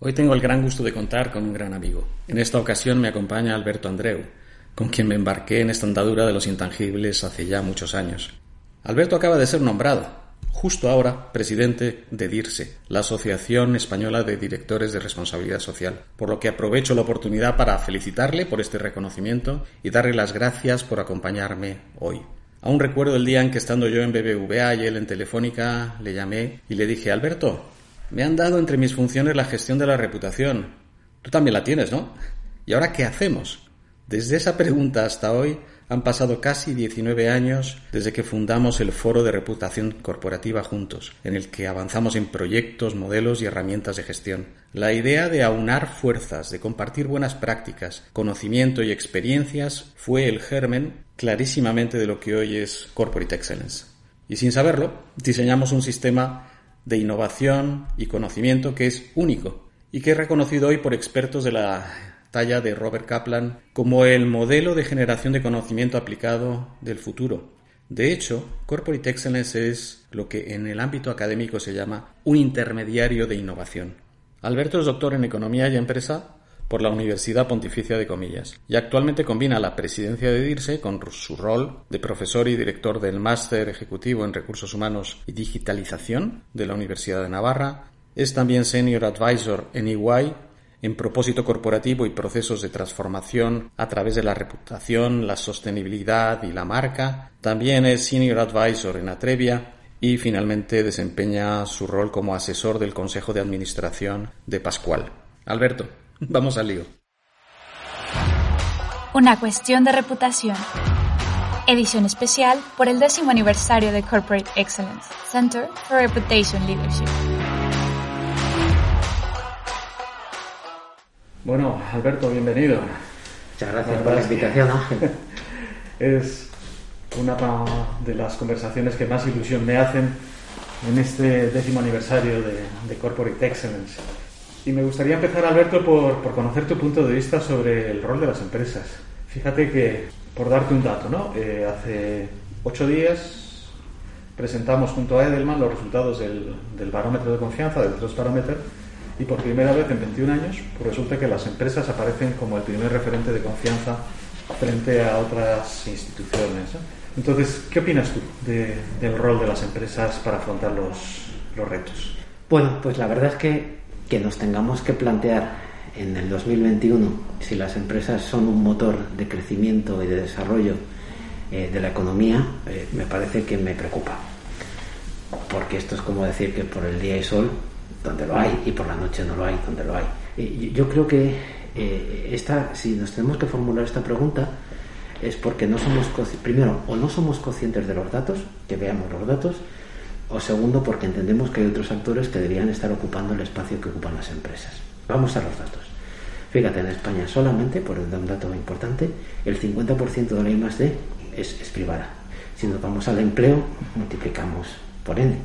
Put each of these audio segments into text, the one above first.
Hoy tengo el gran gusto de contar con un gran amigo. En esta ocasión me acompaña Alberto Andreu, con quien me embarqué en esta andadura de los intangibles hace ya muchos años. Alberto acaba de ser nombrado, justo ahora, presidente de DIRSE, la Asociación Española de Directores de Responsabilidad Social, por lo que aprovecho la oportunidad para felicitarle por este reconocimiento y darle las gracias por acompañarme hoy. Aún recuerdo el día en que estando yo en BBVA y él en Telefónica, le llamé y le dije, Alberto, me han dado entre mis funciones la gestión de la reputación. Tú también la tienes, ¿no? ¿Y ahora qué hacemos? Desde esa pregunta hasta hoy han pasado casi 19 años desde que fundamos el Foro de Reputación Corporativa juntos, en el que avanzamos en proyectos, modelos y herramientas de gestión. La idea de aunar fuerzas, de compartir buenas prácticas, conocimiento y experiencias fue el germen clarísimamente de lo que hoy es Corporate Excellence. Y sin saberlo, diseñamos un sistema de innovación y conocimiento que es único y que es reconocido hoy por expertos de la talla de Robert Kaplan como el modelo de generación de conocimiento aplicado del futuro. De hecho, Corporate Excellence es lo que en el ámbito académico se llama un intermediario de innovación. Alberto es doctor en Economía y Empresa por la Universidad Pontificia de Comillas y actualmente combina la presidencia de DIRSE con su rol de profesor y director del Máster Ejecutivo en Recursos Humanos y Digitalización de la Universidad de Navarra. Es también Senior Advisor en EY en propósito corporativo y procesos de transformación a través de la reputación, la sostenibilidad y la marca. También es Senior Advisor en Atrevia y finalmente desempeña su rol como asesor del Consejo de Administración de Pascual. Alberto, Vamos al lío. Una cuestión de reputación. Edición especial por el décimo aniversario de Corporate Excellence, Center for Reputation Leadership. Bueno, Alberto, bienvenido. Muchas gracias por la invitación, Ángel. es una de las conversaciones que más ilusión me hacen en este décimo aniversario de, de Corporate Excellence. Y me gustaría empezar, Alberto, por, por, conocer tu punto de vista sobre el rol de las empresas. Fíjate que, por darte un dato, ¿no? Eh, hace ocho días presentamos junto a Edelman los resultados del, del barómetro de confianza, del Trust Barometer, y por primera vez en 21 años pues resulta que las empresas aparecen como el primer referente de confianza frente a otras instituciones. Entonces, ¿qué opinas tú de, del rol de las empresas para afrontar los, los retos? Bueno, pues la verdad es que que nos tengamos que plantear en el 2021 si las empresas son un motor de crecimiento y de desarrollo eh, de la economía, eh, me parece que me preocupa. Porque esto es como decir que por el día hay sol donde lo hay y por la noche no lo hay donde lo hay. Yo creo que eh, esta, si nos tenemos que formular esta pregunta es porque no somos, primero, o no somos conscientes de los datos, que veamos los datos, o segundo porque entendemos que hay otros actores que deberían estar ocupando el espacio que ocupan las empresas. Vamos a los datos. Fíjate, en España solamente, por un dato importante, el 50% de la I+D es, es, privada. Si nos vamos al empleo, multiplicamos por n.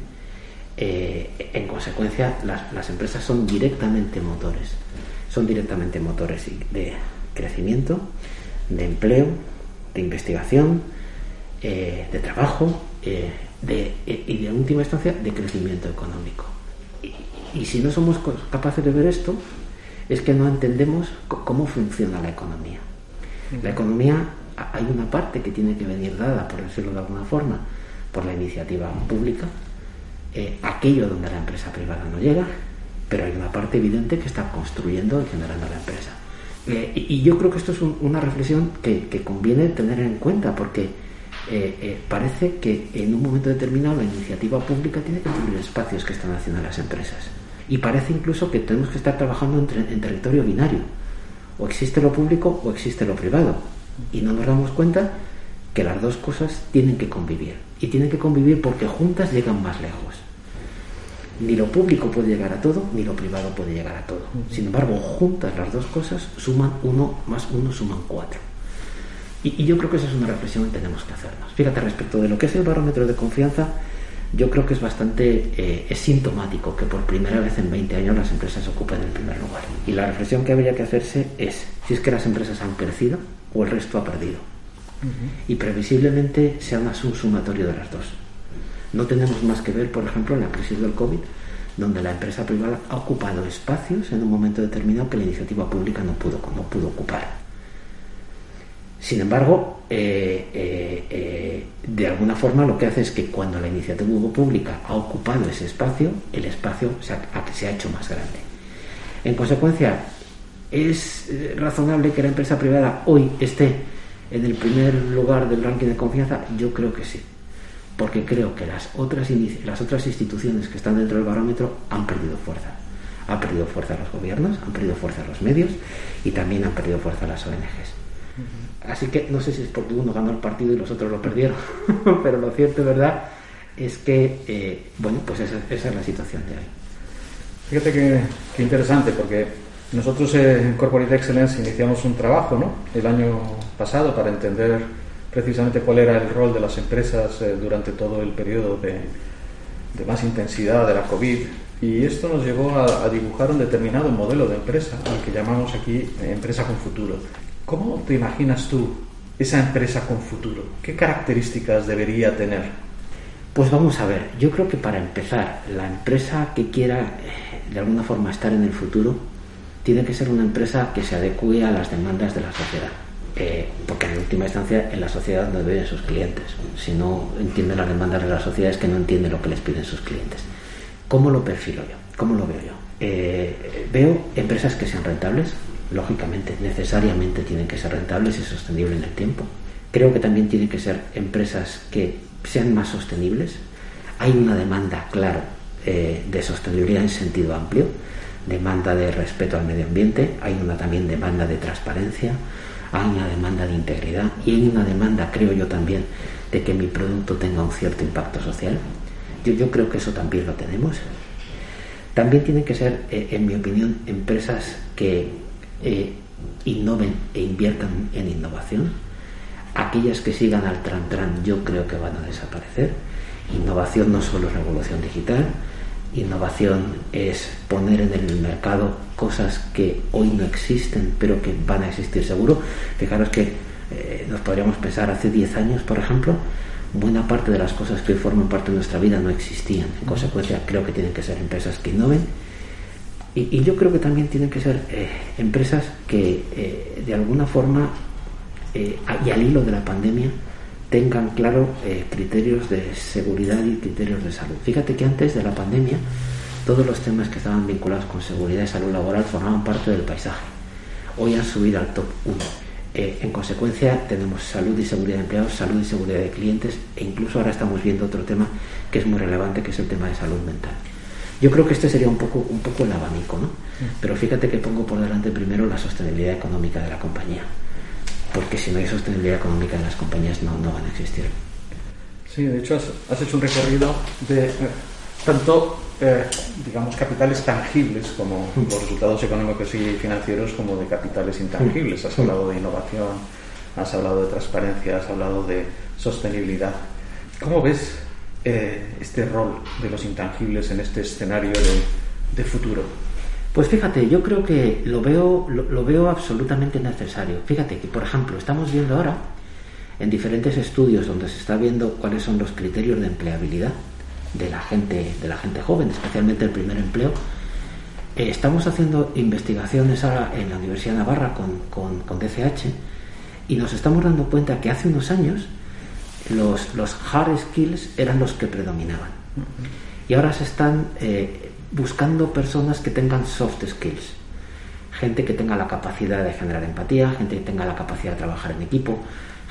Eh, en consecuencia, las, las, empresas son directamente motores. Son directamente motores de crecimiento, de empleo, de investigación, eh, de trabajo, eh, de, y de última instancia de crecimiento económico. Y, si no somos capaces de ver esto, es que no entendemos cómo funciona la economía. La economía, hay una parte que tiene que venir dada, por decirlo de alguna forma, por la iniciativa pública, eh, aquello donde la empresa privada no llega, pero hay una parte evidente que está construyendo y generando la empresa. Eh, y, yo creo que esto es una reflexión que, que conviene tener en cuenta, porque eh, eh, parece que en un momento determinado la iniciativa pública tiene que cubrir espacios que están haciendo las empresas. Y parece incluso que tenemos que estar trabajando en, territorio binario. O existe lo público o existe lo privado. Y no nos damos cuenta que las dos cosas tienen que convivir. Y tienen que convivir porque juntas llegan más lejos. Ni lo público puede llegar a todo, ni lo privado puede llegar a todo. Sin embargo, juntas las dos cosas suman uno más uno suman cuatro. Y, yo creo que esa es una reflexión que tenemos que hacernos. Fíjate, respecto de lo que es el barómetro de confianza, yo creo que es bastante eh, es sintomático que por primera vez en 20 años las empresas ocupen el primer lugar. Y la reflexión que habría que hacerse es si es que las empresas han crecido o el resto ha perdido. Y previsiblemente sea un sumatorio de las dos. No tenemos más que ver, por ejemplo, en la crisis del COVID, donde la empresa privada ha ocupado espacios en un momento determinado que la iniciativa pública no pudo, no pudo ocupar. Sin embargo, eh, eh, eh, de alguna forma lo que hace es que cuando la iniciativa pública ha ocupado ese espacio, el espacio se ha, hecho más grande. En consecuencia, ¿es razonable que la empresa privada hoy esté en el primer lugar del ranking de confianza? Yo creo que sí, porque creo que las otras, instituciones que están dentro del barómetro han perdido fuerza. Han perdido fuerza los gobiernos, han perdido fuerza los medios y también han perdido fuerza las ONGs. Así que no sé si es porque uno ganó el partido y los otros lo perdieron, pero lo cierto verdad es que, eh, bueno, pues esa, es la situación de hoy. Fíjate que, interesante, porque nosotros en Corporate Excellence iniciamos un trabajo ¿no? el año pasado para entender precisamente cuál era el rol de las empresas eh, durante todo el periodo de, más intensidad de la COVID. Y esto nos llevó a, a, dibujar un determinado modelo de empresa, al que llamamos aquí eh, empresa con futuro. ¿Cómo te imaginas tú esa empresa con futuro? ¿Qué características debería tener? Pues vamos a ver, yo creo que para empezar, la empresa que quiera eh, de alguna forma estar en el futuro tiene que ser una empresa que se adecue a las demandas de la sociedad. Eh, porque en última instancia en la sociedad no viven sus clientes. Si no entienden las demandas de la sociedad es que no entiende lo que les piden sus clientes. ¿Cómo lo perfilo yo? ¿Cómo lo veo yo? Eh, veo empresas que sean rentables, lógicamente, necesariamente tienen que ser rentables y sostenibles en el tiempo. Creo que también tienen que ser empresas que sean más sostenibles. Hay una demanda, claro, eh, de sostenibilidad en sentido amplio, demanda de respeto al medio ambiente, hay una también demanda de transparencia, hay una demanda de integridad y hay una demanda, creo yo también, de que mi producto tenga un cierto impacto social. Yo, yo creo que eso también lo tenemos. También tienen que ser, eh, en mi opinión, empresas que eh, innoven e inviertan en innovación. Aquellas que sigan al tran tran yo creo que van a desaparecer. Innovación no solo es revolución digital, innovación es poner en el mercado cosas que hoy no existen pero que van a existir seguro. Fijaros que eh, nos podríamos pensar hace 10 años, por ejemplo, buena parte de las cosas que hoy forman parte de nuestra vida no existían. En consecuencia, creo que tienen que ser empresas que innoven y, yo creo que también tienen que ser eh, empresas que eh, de alguna forma, eh, y al hilo de la pandemia, tengan claro criterios de seguridad y criterios de salud. Fíjate que antes de la pandemia, todos los temas que estaban vinculados con seguridad y salud laboral formaban parte del paisaje. Hoy han subido al top 1. en consecuencia, tenemos salud y seguridad de empleados, salud y seguridad de clientes, e incluso ahora estamos viendo otro tema que es muy relevante, que es el tema de salud mental. Yo creo que este sería un poco, un poco el abanico, ¿no? Pero fíjate que pongo por delante primero la sostenibilidad económica de la compañía, porque si no hay sostenibilidad económica las compañías no, no van a existir. Sí, de hecho has, hecho un recorrido de eh, tanto, eh, digamos, capitales tangibles como los resultados económicos y financieros como de capitales intangibles. Has hablado de innovación, has hablado de transparencia, has hablado de sostenibilidad. ¿Cómo ves eh, este rol de los intangibles en este escenario de, futuro? Pues fíjate, yo creo que lo veo, lo, veo absolutamente necesario. Fíjate que, por ejemplo, estamos viendo ahora en diferentes estudios donde se está viendo cuáles son los criterios de empleabilidad de la gente, de la gente joven, especialmente el primer empleo. Eh, estamos haciendo investigaciones ahora en la Universidad de Navarra con, con, con DCH y nos estamos dando cuenta que hace unos años los, hard skills eran los que predominaban. Y ahora se están eh, buscando personas que tengan soft skills. Gente que tenga la capacidad de generar empatía, gente que tenga la capacidad de trabajar en equipo,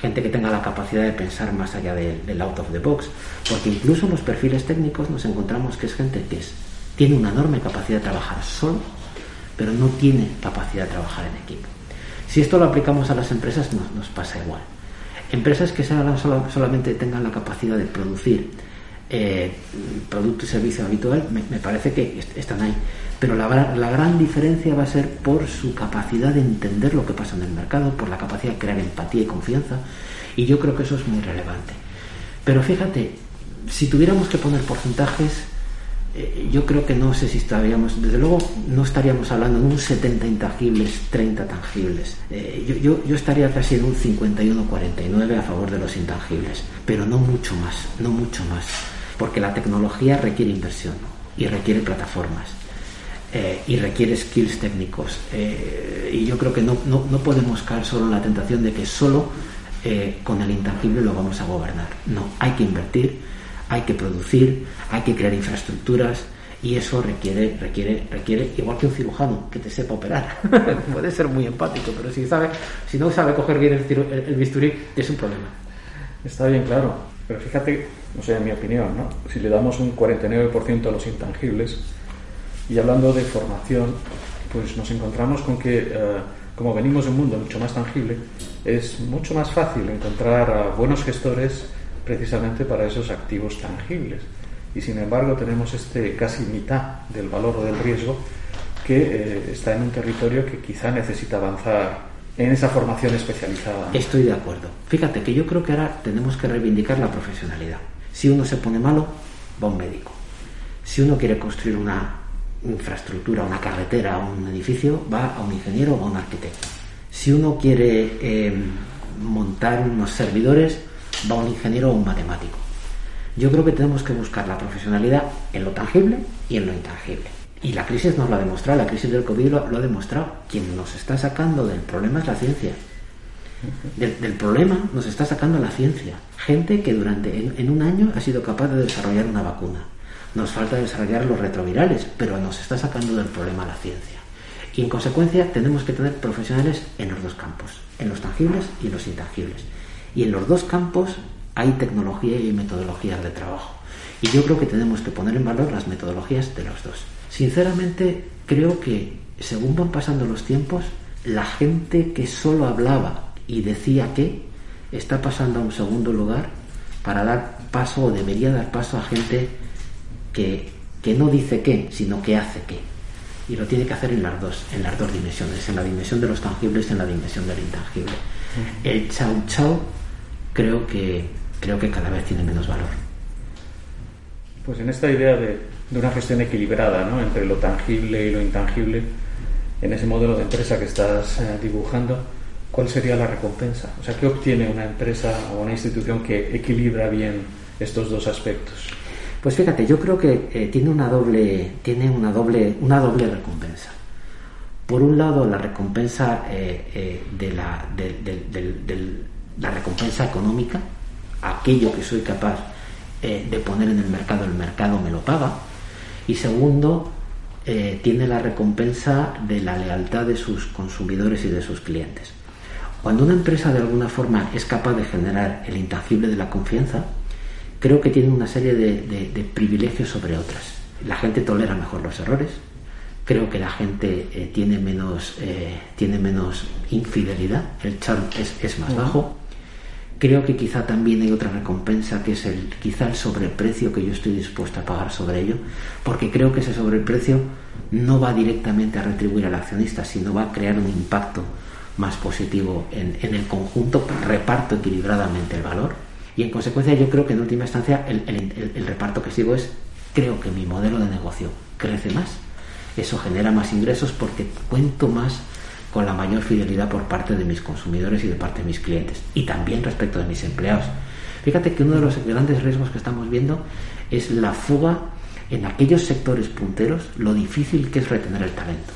gente que tenga la capacidad de pensar más allá del, out of the box. Porque incluso en los perfiles técnicos nos encontramos que es gente que tiene una enorme capacidad de trabajar solo, pero no tiene capacidad de trabajar en equipo. Si esto lo aplicamos a las empresas, nos pasa igual. Empresas que solamente tengan la capacidad de producir eh, producto y servicio habitual, me, parece que están ahí. Pero la, gran diferencia va a ser por su capacidad de entender lo que pasa en el mercado, por la capacidad de crear empatía y confianza, y yo creo que eso es muy relevante. Pero fíjate, si tuviéramos que poner porcentajes, eh, yo creo que no sé si estaríamos, desde luego no estaríamos hablando de un 70 intangibles, 30 tangibles. Eh, yo, yo, estaría casi en un 51-49 a favor de los intangibles, pero no mucho más, no mucho más, porque la tecnología requiere inversión y requiere plataformas. Eh, y requiere skills técnicos. y yo creo que no, no, no, podemos caer solo en la tentación de que solo con el intangible lo vamos a gobernar. No, hay que invertir, hay que producir, hay que crear infraestructuras y eso requiere, requiere, requiere, igual que un cirujano que te sepa operar. Puede ser muy empático, pero si, sabe, si no sabe coger bien el, bisturí, es un problema. Está bien, claro. Pero fíjate, no sé, en mi opinión, ¿no? si le damos un 49% a los intangibles, y hablando de formación, pues nos encontramos con que, eh, como venimos de un mundo mucho más tangible, es mucho más fácil encontrar a buenos gestores precisamente para esos activos tangibles. Y sin embargo tenemos este casi mitad del valor o del riesgo que eh, está en un territorio que quizá necesita avanzar en esa formación especializada. Estoy de acuerdo. Fíjate que yo creo que ahora tenemos que reivindicar la profesionalidad. Si uno se pone malo, va un médico. Si uno quiere construir una infraestructura, una carretera, un edificio, va a un ingeniero o a un arquitecto. Si uno quiere eh, montar unos servidores, va un ingeniero o un matemático. Yo creo que tenemos que buscar la profesionalidad en lo tangible y en lo intangible. Y la crisis nos lo ha demostrado, la crisis del COVID lo, ha demostrado. Quien nos está sacando del problema es la ciencia. Del, problema nos está sacando la ciencia. Gente que durante en, un año ha sido capaz de desarrollar una vacuna. Nos falta desarrollar los retrovirales, pero nos está sacando del problema la ciencia. Y en consecuencia tenemos que tener profesionales en los dos campos, en los tangibles y en los intangibles. Y en los dos campos hay tecnología y metodologías de trabajo. Y yo creo que tenemos que poner en valor las metodologías de los dos. Sinceramente, creo que según van pasando los tiempos, la gente que solo hablaba y decía que está pasando a un segundo lugar para dar paso o debería dar paso a gente que, que no dice qué, sino que hace qué. Y lo tiene que hacer en las dos, en las dos dimensiones, en la dimensión de los tangibles y en la dimensión del intangible. El chau chau creo que, creo que cada vez tiene menos valor. Pues en esta idea de, una gestión equilibrada ¿no? entre lo tangible y lo intangible, en ese modelo de empresa que estás eh, dibujando, ¿cuál sería la recompensa? O sea, ¿qué obtiene una empresa o una institución que equilibra bien estos dos aspectos? Pues fíjate, yo creo que eh, tiene una doble, tiene una doble, una doble recompensa. Por un lado, la recompensa eh, de la, del, la recompensa económica, aquello que soy capaz eh, de poner en el mercado, el mercado me lo paga. Y segundo, eh, tiene la recompensa de la lealtad de sus consumidores y de sus clientes. Cuando una empresa de alguna forma es capaz de generar el intangible de la confianza, creo que tiene una serie de, privilegios sobre otras. La gente tolera mejor los errores, creo que la gente eh, tiene, menos, tiene menos infidelidad, el churn es, es más bajo, Creo que quizá también hay otra recompensa que es el quizá el sobreprecio que yo estoy dispuesto a pagar sobre ello, porque creo que ese sobreprecio no va directamente a retribuir al accionista, sino va a crear un impacto más positivo en, el conjunto, reparto equilibradamente el valor. Y en consecuencia yo creo que en última instancia el, el reparto que sigo es, creo que mi modelo de negocio crece más, eso genera más ingresos porque cuento más con la mayor fidelidad por parte de mis consumidores y de parte de mis clientes y también respecto de mis empleados. Fíjate que uno de los grandes riesgos que estamos viendo es la fuga en aquellos sectores punteros, lo difícil que es retener el talento.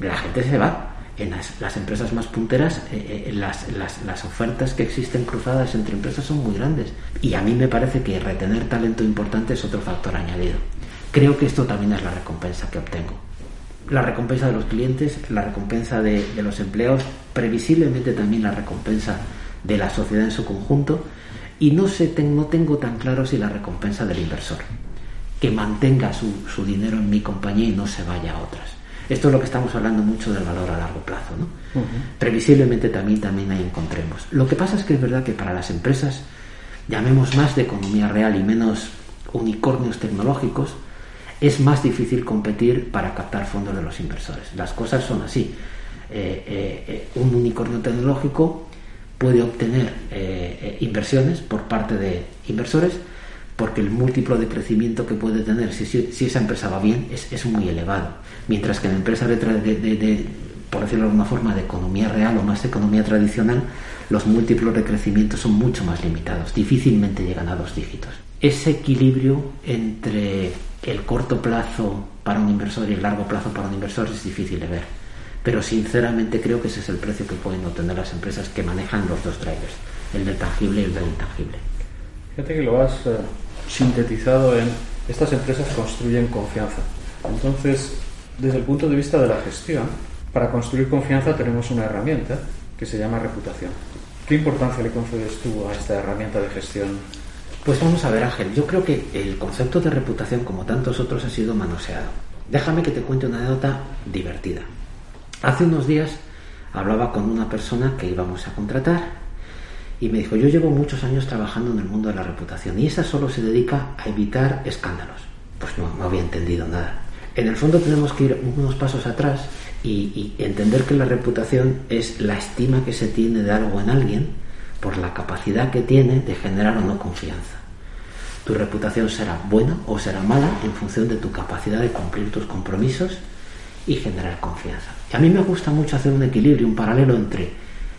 La gente se va. En las, empresas más punteras, eh, eh, las, las ofertas que existen cruzadas entre empresas son muy grandes. Y a mí me parece que retener talento importante es otro factor añadido. Creo que esto también es la recompensa que obtengo la recompensa de los clientes, la recompensa de, los empleados, previsiblemente también la recompensa de la sociedad en su conjunto y no, sé, no tengo tan claro si la recompensa del inversor, que mantenga su, dinero en mi compañía y no se vaya a otras. Esto es lo que estamos hablando mucho del valor a largo plazo. ¿no? Previsiblemente también, también ahí encontremos. Lo que pasa es que es verdad que para las empresas, llamemos más de economía real y menos unicornios tecnológicos, es más difícil competir para captar fondos de los inversores. Las cosas son así. Eh, eh, eh, un unicornio tecnológico puede obtener inversiones por parte de inversores porque el múltiplo de crecimiento que puede tener si, esa empresa va bien es, muy elevado. Mientras que la empresa de, de, por decirlo de alguna forma, de economía real o más economía tradicional, los múltiplos de crecimiento son mucho más limitados, difícilmente llegan a dos dígitos. Ese equilibrio entre el corto plazo para un inversor y el largo plazo para un inversor es difícil de ver. Pero sinceramente creo que ese es el precio que pueden obtener las empresas que manejan los dos drivers, el del tangible y el del intangible. Fíjate que lo has eh, sintetizado en estas empresas construyen confianza. Entonces, desde el punto de vista de la gestión, para construir confianza tenemos una herramienta que se llama reputación. ¿Qué importancia le concedes tú a esta herramienta de gestión? Pues vamos a ver, Ángel, yo creo que el concepto de reputación, como tantos otros, ha sido manoseado. Déjame que te cuente una anécdota divertida. Hace unos días hablaba con una persona que íbamos a contratar y me dijo, yo llevo muchos años trabajando en el mundo de la reputación y esa solo se dedica a evitar escándalos. Pues no, no había entendido nada. En el fondo tenemos que ir unos pasos atrás y, entender que la reputación es la estima que se tiene de algo en alguien por la capacidad que tiene de generar o no confianza. Tu reputación será buena o será mala en función de tu capacidad de cumplir tus compromisos y generar confianza. Y a mí me gusta mucho hacer un equilibrio, un paralelo entre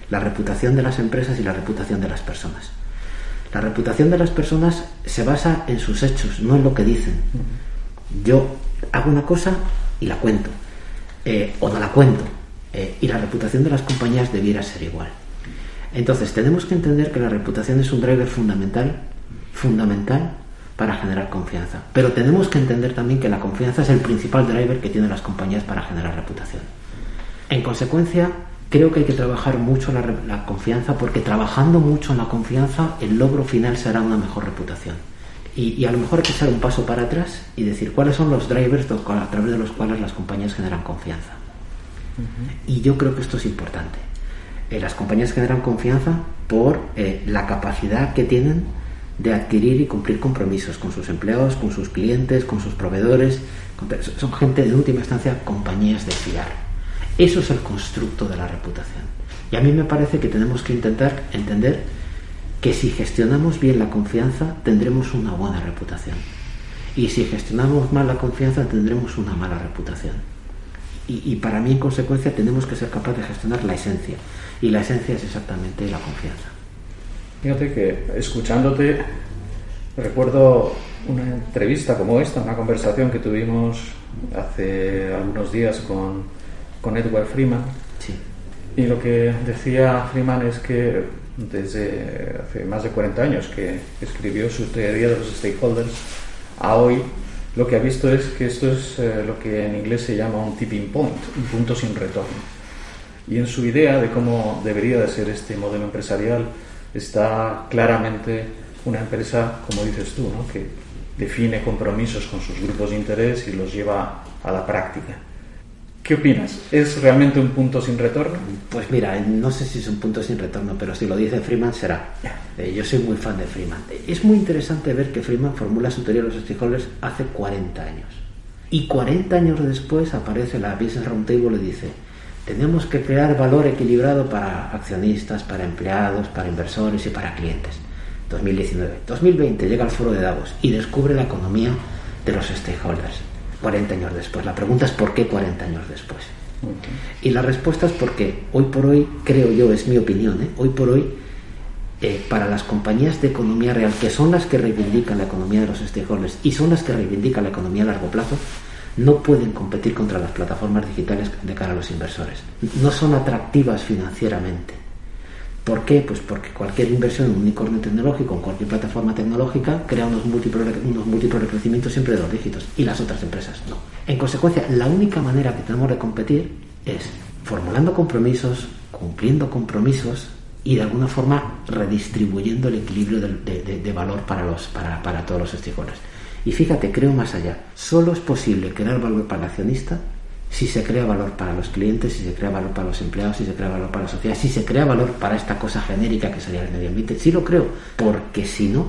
la reputación de las empresas y la reputación de las personas. La reputación de las personas se basa en sus hechos, no en lo que dicen. Yo hago una cosa y la cuento. Eh, o no la cuento. Eh, y la reputación de las compañías debiera ser igual. Entonces, tenemos que entender que la reputación es un driver fundamental, fundamental para generar confianza. Pero tenemos que entender también que la confianza es el principal driver que tienen las compañías para generar reputación. En consecuencia, creo que hay que trabajar mucho la, la confianza porque trabajando mucho en la confianza, el logro final será una mejor reputación. Y, a lo mejor hay que echar un paso para atrás y decir cuáles son los drivers a través de los cuales las compañías generan confianza. Y yo creo que esto es importante. Eh, las compañías generan confianza por eh, la capacidad que tienen de adquirir y cumplir compromisos con sus empleados, con sus clientes, con sus proveedores. son gente de última instancia compañías de fiar. Eso es el constructo de la reputación. Y a mí me parece que tenemos que intentar entender que si gestionamos bien la confianza tendremos una buena reputación. Y si gestionamos mal la confianza tendremos una mala reputación. Y, para mí, en consecuencia, tenemos que ser capaces de gestionar la esencia. Y la esencia es exactamente la confianza. Fíjate que escuchándote, recuerdo una entrevista como esta, una conversación que tuvimos hace algunos días con, con Edward Freeman. Sí. Y lo que decía Freeman es que desde hace más de 40 años que escribió su teoría de los stakeholders a hoy, lo que ha visto es que esto es eh, lo que en inglés se llama un tipping point, un punto sin retorno. Y en su idea de cómo debería de ser este modelo empresarial está claramente una empresa, como dices tú, ¿no? que define compromisos con sus grupos de interés y los lleva a la práctica. ¿Qué opinas? ¿Es realmente un punto sin retorno? Pues mira, no sé si es un punto sin retorno, pero si lo dice Freeman será. Eh, yo soy muy fan de Freeman. Es muy interesante ver que Freeman formula su teoría de los stakeholders hace 40 años. Y 40 años después aparece la Business Roundtable y dice, tenemos que crear valor equilibrado para accionistas, para empleados, para inversores y para clientes. 2019. 2020 llega al foro de Davos y descubre la economía de los stakeholders 40 años después. La pregunta es ¿por qué 40 años después? Y la respuesta es porque hoy por hoy, creo yo, es mi opinión, ¿eh? hoy por hoy, eh, para las compañías de economía real, que son las que reivindican la economía de los stakeholders y son las que reivindican la economía a largo plazo, no pueden competir contra las plataformas digitales de cara a los inversores. No son atractivas financieramente. ¿Por qué? Pues porque cualquier inversión en un unicornio tecnológico, en cualquier plataforma tecnológica, crea unos múltiples, unos múltiples de crecimiento siempre de dos dígitos y las otras empresas no. En consecuencia, la única manera que tenemos de competir es formulando compromisos, cumpliendo compromisos y de alguna forma redistribuyendo el equilibrio de, valor para, los, para, para todos los stakeholders. Y fíjate, creo más allá, solo es posible crear valor para el accionista si se crea valor para los clientes, si se crea valor para los empleados, si se crea valor para la sociedad, si se crea valor para esta cosa genérica que sería el medio ambiente. Sí lo creo, porque si no,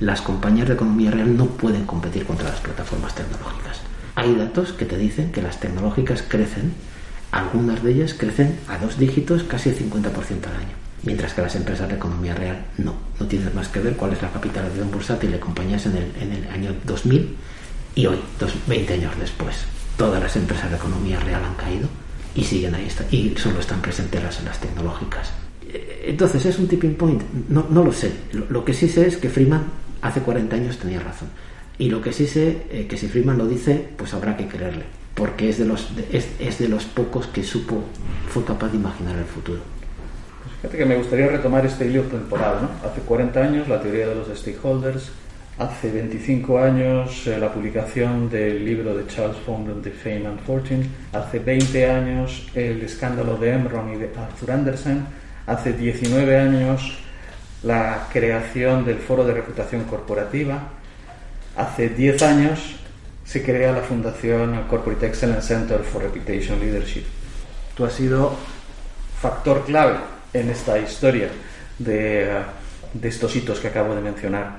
las compañías de economía real no pueden competir contra las plataformas tecnológicas. Hay datos que te dicen que las tecnológicas crecen, algunas de ellas crecen a dos dígitos, casi el 50% al año, mientras que las empresas de economía real no. No tienes más que ver cuál es la capitalización bursátil de compañías en el, en el año 2000 y hoy, 20 años después. Todas las empresas de economía real han caído y siguen ahí y solo están presentes las, las tecnológicas. Eh, entonces, ¿es un tipping point? No, no lo sé. Lo, que sí sé es que Freeman hace 40 años tenía razón. Y lo que sí sé, eh, que si Freeman lo dice, pues habrá que creerle. Porque es de, los, es, es de los pocos que supo, fue capaz de imaginar el futuro. Fíjate que me gustaría retomar este hilo temporal. ¿no? Hace 40 años la teoría de los stakeholders, hace 25 años eh, la publicación del libro de Charles Fondren de Fame and Fortune, hace 20 años el escándalo de Enron y de Arthur Andersen, hace 19 años la creación del Foro de Reputación Corporativa, hace 10 años se crea la Fundación Corporate Excellence Center for Reputation Leadership. Tú has sido factor clave en esta historia de, de estos hitos que acabo de mencionar.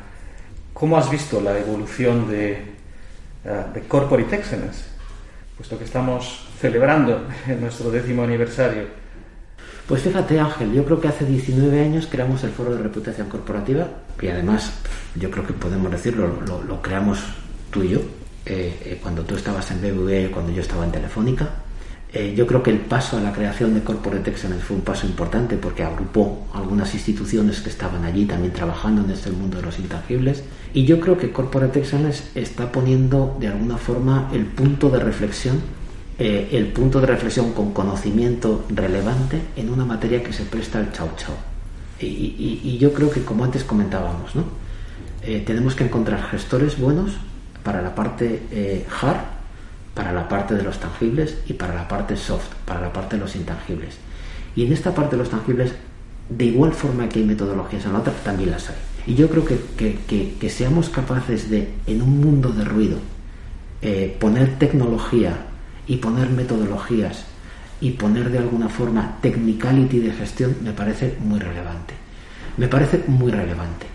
¿Cómo has visto la evolución de, de Corporate Excellence? Puesto que estamos celebrando nuestro décimo aniversario pues fíjate Ángel, yo creo que hace 19 años creamos el Foro de Reputación Corporativa y además yo creo que podemos decirlo, lo, creamos tú y yo, eh, eh, cuando tú estabas en BBVA y cuando yo estaba en Telefónica. Eh, yo creo que el paso a la creación de Corporate Excellence fue un paso importante porque agrupó algunas instituciones que estaban allí también trabajando en este mundo de los intangibles. Y yo creo que Corporate Excellence está poniendo de alguna forma el punto de reflexión eh, el punto de reflexión con conocimiento relevante en una materia que se presta al chau chau. Y, yo creo que, como antes comentábamos, ¿no? Eh, tenemos que encontrar gestores buenos para la parte eh, hard, para la parte de los tangibles y para la parte soft, para la parte de los intangibles. Y en esta parte de los tangibles, de igual forma que hay metodologías en la otra, también las hay. Y yo creo que, que, seamos capaces de, en un mundo de ruido, poner tecnología y poner metodologías y poner de alguna forma technicality de gestión me parece muy relevante. Me parece muy relevante.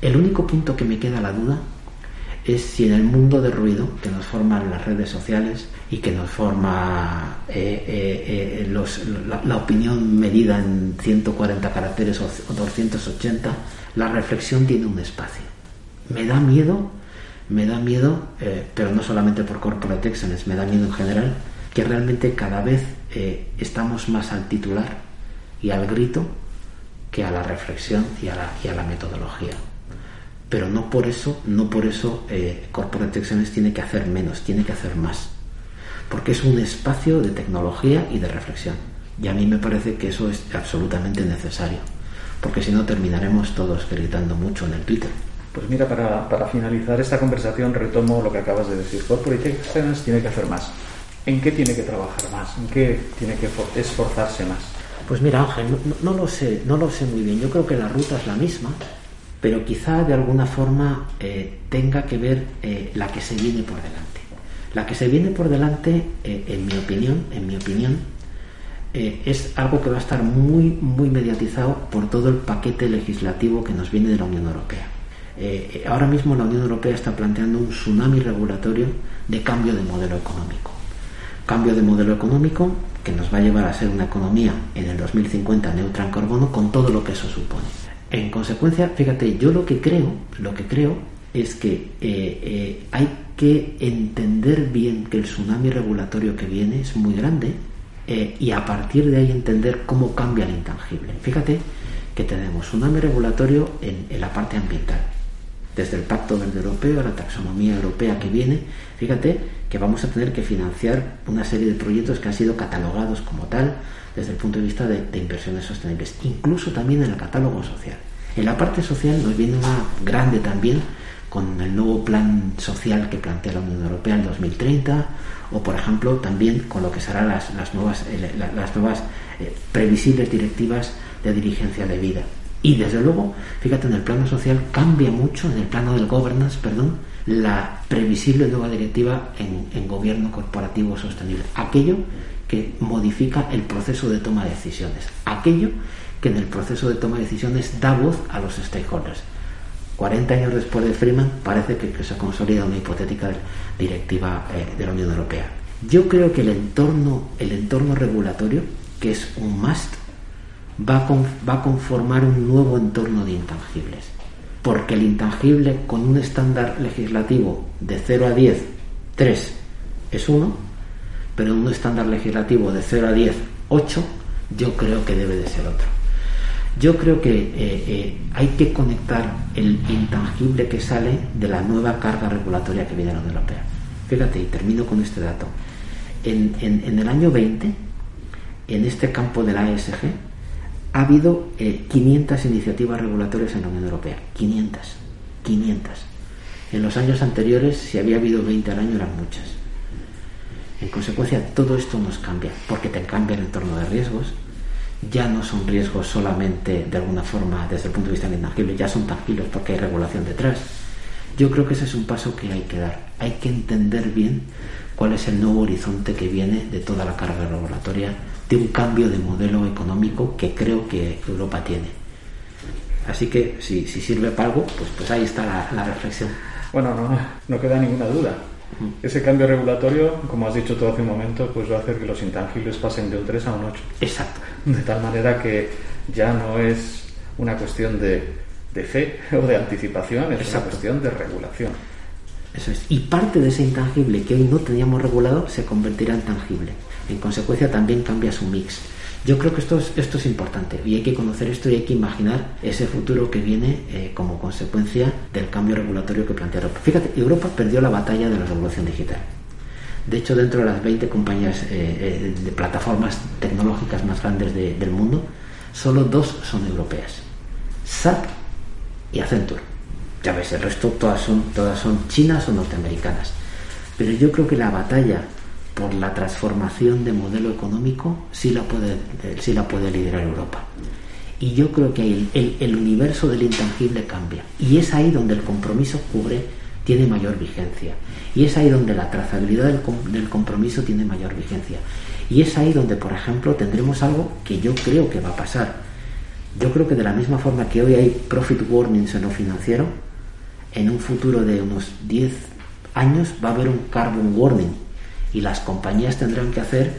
El único punto que me queda la duda es si en el mundo de ruido que nos forman las redes sociales y que nos forma eh, eh, eh, la, opinión medida en 140 caracteres o 280, la reflexión tiene un espacio. Me da miedo me da miedo, pero no solamente por corporate me da miedo en general, que realmente cada vez estamos más al titular y al grito que a la reflexión y a la metodología. Pero no por eso, no por eso eh, corporate excellence tiene que hacer menos, tiene que hacer más. Porque es un espacio de tecnología y de reflexión. Y a mí me parece que eso es absolutamente necesario. Porque si no terminaremos todos gritando mucho en el Twitter. Pues mira, para, para, finalizar esta conversación retomo lo que acabas de decir. Corporate Excellence tiene que hacer más. ¿En qué tiene que trabajar más? ¿En qué tiene que esforzarse más? Pues mira, Ángel, no, lo sé, no lo sé muy bien. Yo creo que la ruta es la misma, pero quizá de alguna forma eh, tenga que ver eh, la que se viene por delante. La que se viene por delante, eh, en mi opinión, en mi opinión, es algo que va a estar muy, muy mediatizado por todo el paquete legislativo que nos viene de la Unión Europea. Ahora mismo la Unión Europea está planteando un tsunami regulatorio de cambio de modelo económico. Cambio de modelo económico que nos va a llevar a ser una economía en el 2050 neutra en carbono con todo lo que eso supone. En consecuencia, fíjate, yo lo que creo, lo que creo es que eh, eh, hay que entender bien que el tsunami regulatorio que viene es muy grande y a partir de ahí entender cómo cambia el intangible. Fíjate que tenemos tsunami regulatorio en la parte ambiental desde el Pacto Verde Europeo a la taxonomía europea que viene, fíjate que vamos a tener que financiar una serie de proyectos que han sido catalogados como tal desde el punto de vista de, inversiones sostenibles, incluso también en el catálogo social. En la parte social nos viene una grande también con el nuevo plan social que plantea la Unión Europea en 2030 o por ejemplo también con lo que serán las, nuevas, eh, las nuevas eh, previsibles directivas de dirigencia de vida. Y desde luego, fíjate, en el plano social cambia mucho, en el plano del governance, perdón, la previsible nueva directiva en, gobierno corporativo sostenible. Aquello que modifica el proceso de toma de decisiones. Aquello que en el proceso de toma de decisiones da voz a los stakeholders. 40 años después de Freeman, parece que, se consolida una hipotética directiva eh, de la Unión Europea. Yo creo que el entorno, el entorno regulatorio, que es un must, va a, va a conformar un nuevo entorno de intangibles. Porque el intangible con un estándar legislativo de 0 a 10, 3 es 1, pero un estándar legislativo de 0 a 10, 8, yo creo que debe de ser otro. Yo creo que eh, eh, hay que conectar el intangible que sale de la nueva carga regulatoria que viene de la Unión Europea. Fíjate, y termino con este dato. En, el año 20, en este campo de la ASG, ha habido 500 eh, iniciativas regulatorias en la Unión Europea. 500. 500. En los años anteriores, si había habido 20 al año, eran muchas. En consecuencia, todo esto nos cambia, porque te cambia el entorno de riesgos, ya no son riesgos solamente de alguna forma desde el punto de vista intangible, ya son tangibles porque hay regulación detrás. Yo creo que ese es un paso que hay que dar. Hay que entender bien cuál es el nuevo horizonte que viene de toda la carga regulatoria, de un cambio de modelo económico que creo que Europa tiene. Así que si, sirve para algo, pues, pues ahí está la, reflexión. Bueno, no, no queda ninguna duda. Ese cambio regulatorio, como has dicho tú hace un momento, pues va a hacer que los intangibles pasen de un 3 a un 8. Exacto. De tal manera que ya no es una cuestión de, de fe o de anticipación, es una cuestión de regulación. Eso es. Y parte de ese intangible que hoy no teníamos regulado se convertirá en tangible. En consecuencia también cambia su mix. Yo creo que esto es, esto es importante y hay que conocer esto y hay que imaginar ese futuro que viene eh, como consecuencia del cambio regulatorio que plantea Europa. Fíjate, Europa perdió la batalla de la revolución digital. De hecho, dentro de las 20 compañías eh, eh, de plataformas tecnológicas más grandes del mundo, solo dos son europeas. SAP y Accenture. Ya ves, el resto todas son, todas son chinas o norteamericanas. Pero yo creo que la batalla por la transformación de modelo económico sí la puede, sí la puede liderar Europa. Y yo creo que el, el, universo del intangible cambia. Y es ahí donde el compromiso cubre tiene mayor vigencia. Y es ahí donde la trazabilidad del, del compromiso tiene mayor vigencia. Y es ahí donde, por ejemplo, tendremos algo que yo creo que va a pasar. Yo creo que de la misma forma que hoy hay profit warnings en lo financiero, en un futuro de unos 10 años va a haber un carbon warning y las compañías tendrán que hacer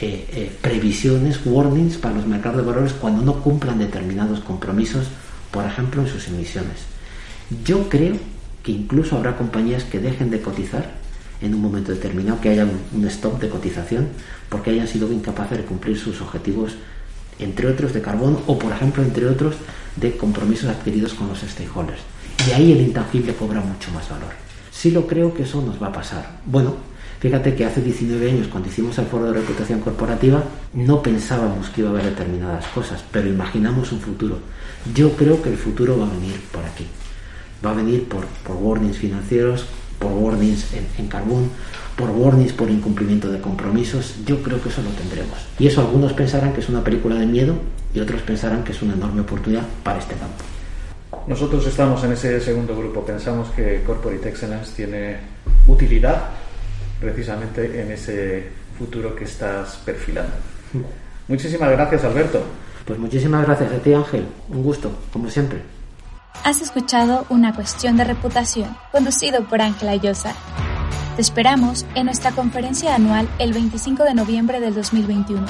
eh, eh, previsiones, warnings para los mercados de valores cuando no cumplan determinados compromisos, por ejemplo, en sus emisiones. Yo creo que incluso habrá compañías que dejen de cotizar en un momento determinado, que haya un, stop de cotización porque hayan sido incapaces de cumplir sus objetivos, entre otros de carbono o, por ejemplo, entre otros de compromisos adquiridos con los stakeholders. Y ahí el intangible cobra mucho más valor. Sí lo creo que eso nos va a pasar. Bueno, Fíjate que hace 19 años, cuando hicimos el foro de reputación corporativa, no pensábamos que iba a haber determinadas cosas, pero imaginamos un futuro. Yo creo que el futuro va a venir por aquí. Va a venir por, por warnings financieros, por warnings en, en carbón, por warnings por incumplimiento de compromisos. Yo creo que eso lo tendremos. Y eso algunos pensarán que es una película de miedo y otros pensarán que es una enorme oportunidad para este campo. Nosotros estamos en ese segundo grupo. Pensamos que Corporate Excellence tiene utilidad precisamente en ese futuro que estás perfilando. Muchísimas gracias, Alberto. Pues muchísimas gracias a ti, Ángel. Un gusto, como siempre. Has escuchado Una cuestión de reputación, conducido por Ángela Llosa. Te esperamos en nuestra conferencia anual el 25 de noviembre del 2021.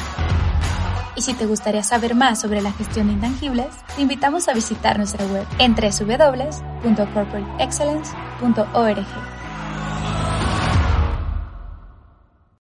Y si te gustaría saber más sobre la gestión de intangibles, te invitamos a visitar nuestra web en www.corporateexcellence.org.